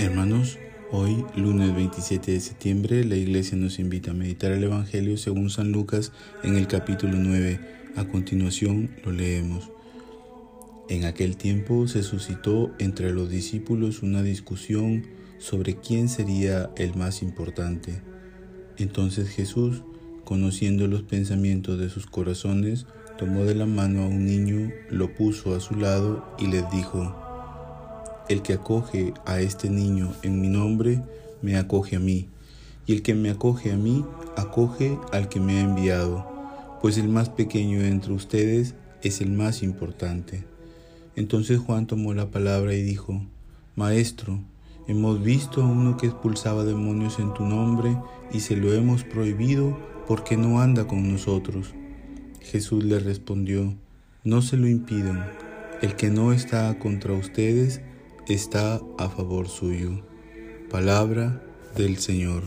Hermanos, hoy, lunes 27 de septiembre, la iglesia nos invita a meditar el Evangelio según San Lucas en el capítulo 9. A continuación lo leemos. En aquel tiempo se suscitó entre los discípulos una discusión sobre quién sería el más importante. Entonces Jesús, conociendo los pensamientos de sus corazones, tomó de la mano a un niño, lo puso a su lado y les dijo, El que acoge a este niño en mi nombre, me acoge a mí, y el que me acoge a mí, acoge al que me ha enviado, pues el más pequeño entre ustedes es el más importante. Entonces Juan tomó la palabra y dijo, Maestro, hemos visto a uno que expulsaba demonios en tu nombre y se lo hemos prohibido porque no anda con nosotros. Jesús le respondió, no se lo impidan, el que no está contra ustedes está a favor suyo. Palabra del Señor.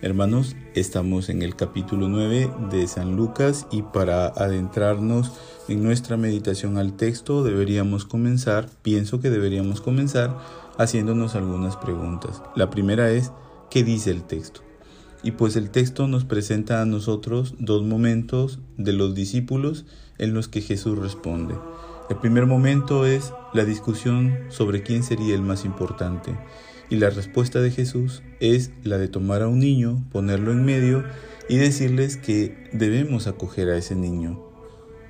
Hermanos, estamos en el capítulo 9 de San Lucas y para adentrarnos en nuestra meditación al texto deberíamos comenzar, pienso que deberíamos comenzar haciéndonos algunas preguntas. La primera es, qué dice el texto. Y pues el texto nos presenta a nosotros dos momentos de los discípulos en los que Jesús responde. El primer momento es la discusión sobre quién sería el más importante. Y la respuesta de Jesús es la de tomar a un niño, ponerlo en medio y decirles que debemos acoger a ese niño.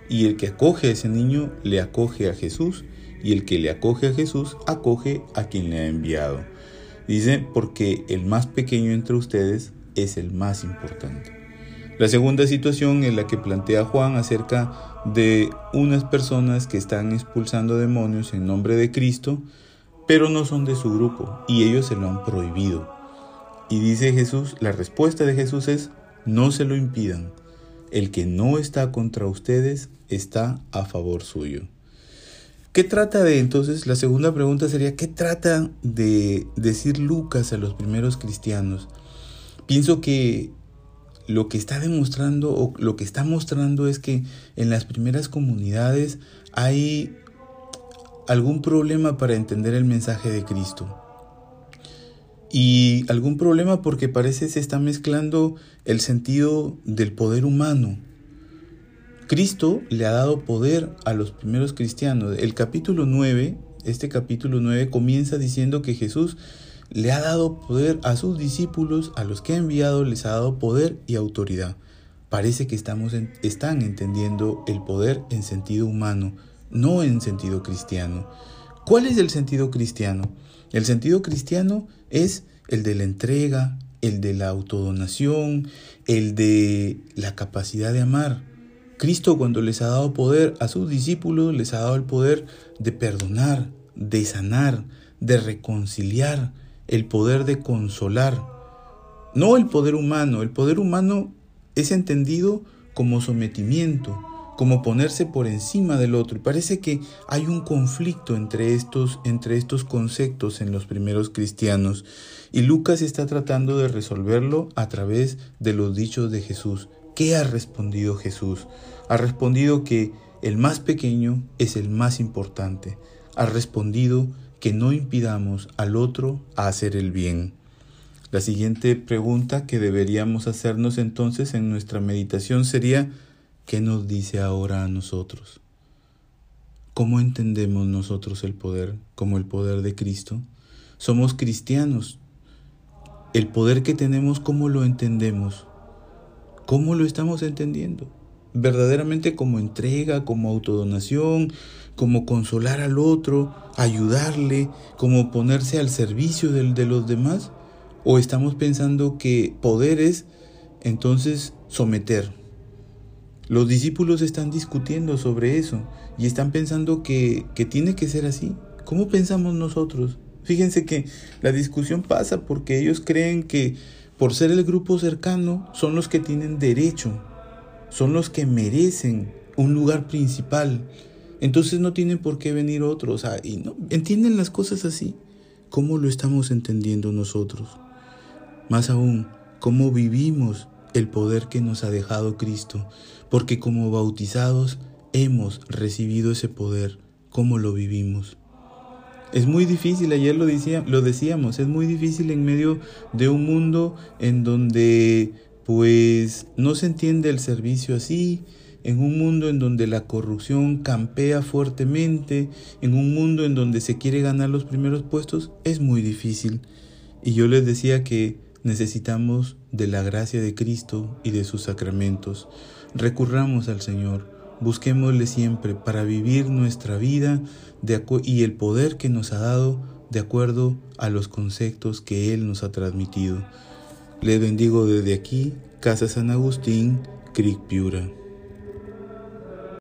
Y el que acoge a ese niño le acoge a Jesús y el que le acoge a Jesús acoge a quien le ha enviado. Dice, porque el más pequeño entre ustedes es el más importante. La segunda situación es la que plantea Juan acerca de unas personas que están expulsando demonios en nombre de Cristo, pero no son de su grupo y ellos se lo han prohibido. Y dice Jesús, la respuesta de Jesús es, no se lo impidan. El que no está contra ustedes está a favor suyo. ¿Qué trata de entonces? La segunda pregunta sería, ¿qué trata de decir Lucas a los primeros cristianos? Pienso que lo que está demostrando o lo que está mostrando es que en las primeras comunidades hay algún problema para entender el mensaje de Cristo. Y algún problema porque parece se está mezclando el sentido del poder humano Cristo le ha dado poder a los primeros cristianos. El capítulo 9, este capítulo 9 comienza diciendo que Jesús le ha dado poder a sus discípulos, a los que ha enviado les ha dado poder y autoridad. Parece que estamos están entendiendo el poder en sentido humano, no en sentido cristiano. ¿Cuál es el sentido cristiano? El sentido cristiano es el de la entrega, el de la autodonación, el de la capacidad de amar. Cristo cuando les ha dado poder a sus discípulos, les ha dado el poder de perdonar, de sanar, de reconciliar, el poder de consolar. No el poder humano, el poder humano es entendido como sometimiento, como ponerse por encima del otro. Y parece que hay un conflicto entre estos, entre estos conceptos en los primeros cristianos. Y Lucas está tratando de resolverlo a través de los dichos de Jesús. ¿Qué ha respondido Jesús? Ha respondido que el más pequeño es el más importante. Ha respondido que no impidamos al otro hacer el bien. La siguiente pregunta que deberíamos hacernos entonces en nuestra meditación sería, ¿qué nos dice ahora a nosotros? ¿Cómo entendemos nosotros el poder como el poder de Cristo? Somos cristianos. El poder que tenemos, ¿cómo lo entendemos? ¿Cómo lo estamos entendiendo? Verdaderamente como entrega, como autodonación, como consolar al otro, ayudarle, como ponerse al servicio de, de los demás. ¿O estamos pensando que poder es entonces someter? Los discípulos están discutiendo sobre eso y están pensando que, que tiene que ser así. ¿Cómo pensamos nosotros? Fíjense que la discusión pasa porque ellos creen que por ser el grupo cercano, son los que tienen derecho, son los que merecen un lugar principal. Entonces no tienen por qué venir otros. y no, entienden las cosas así. ¿Cómo lo estamos entendiendo nosotros? Más aún, ¿cómo vivimos el poder que nos ha dejado Cristo? Porque como bautizados hemos recibido ese poder, cómo lo vivimos. Es muy difícil, ayer lo, decía, lo decíamos, es muy difícil en medio de un mundo en donde pues no se entiende el servicio así, en un mundo en donde la corrupción campea fuertemente, en un mundo en donde se quiere ganar los primeros puestos, es muy difícil. Y yo les decía que necesitamos de la gracia de Cristo y de sus sacramentos. Recurramos al Señor, busquémosle siempre para vivir nuestra vida y el poder que nos ha dado de acuerdo a los conceptos que Él nos ha transmitido. Le bendigo desde aquí, Casa San Agustín, Cric Piura.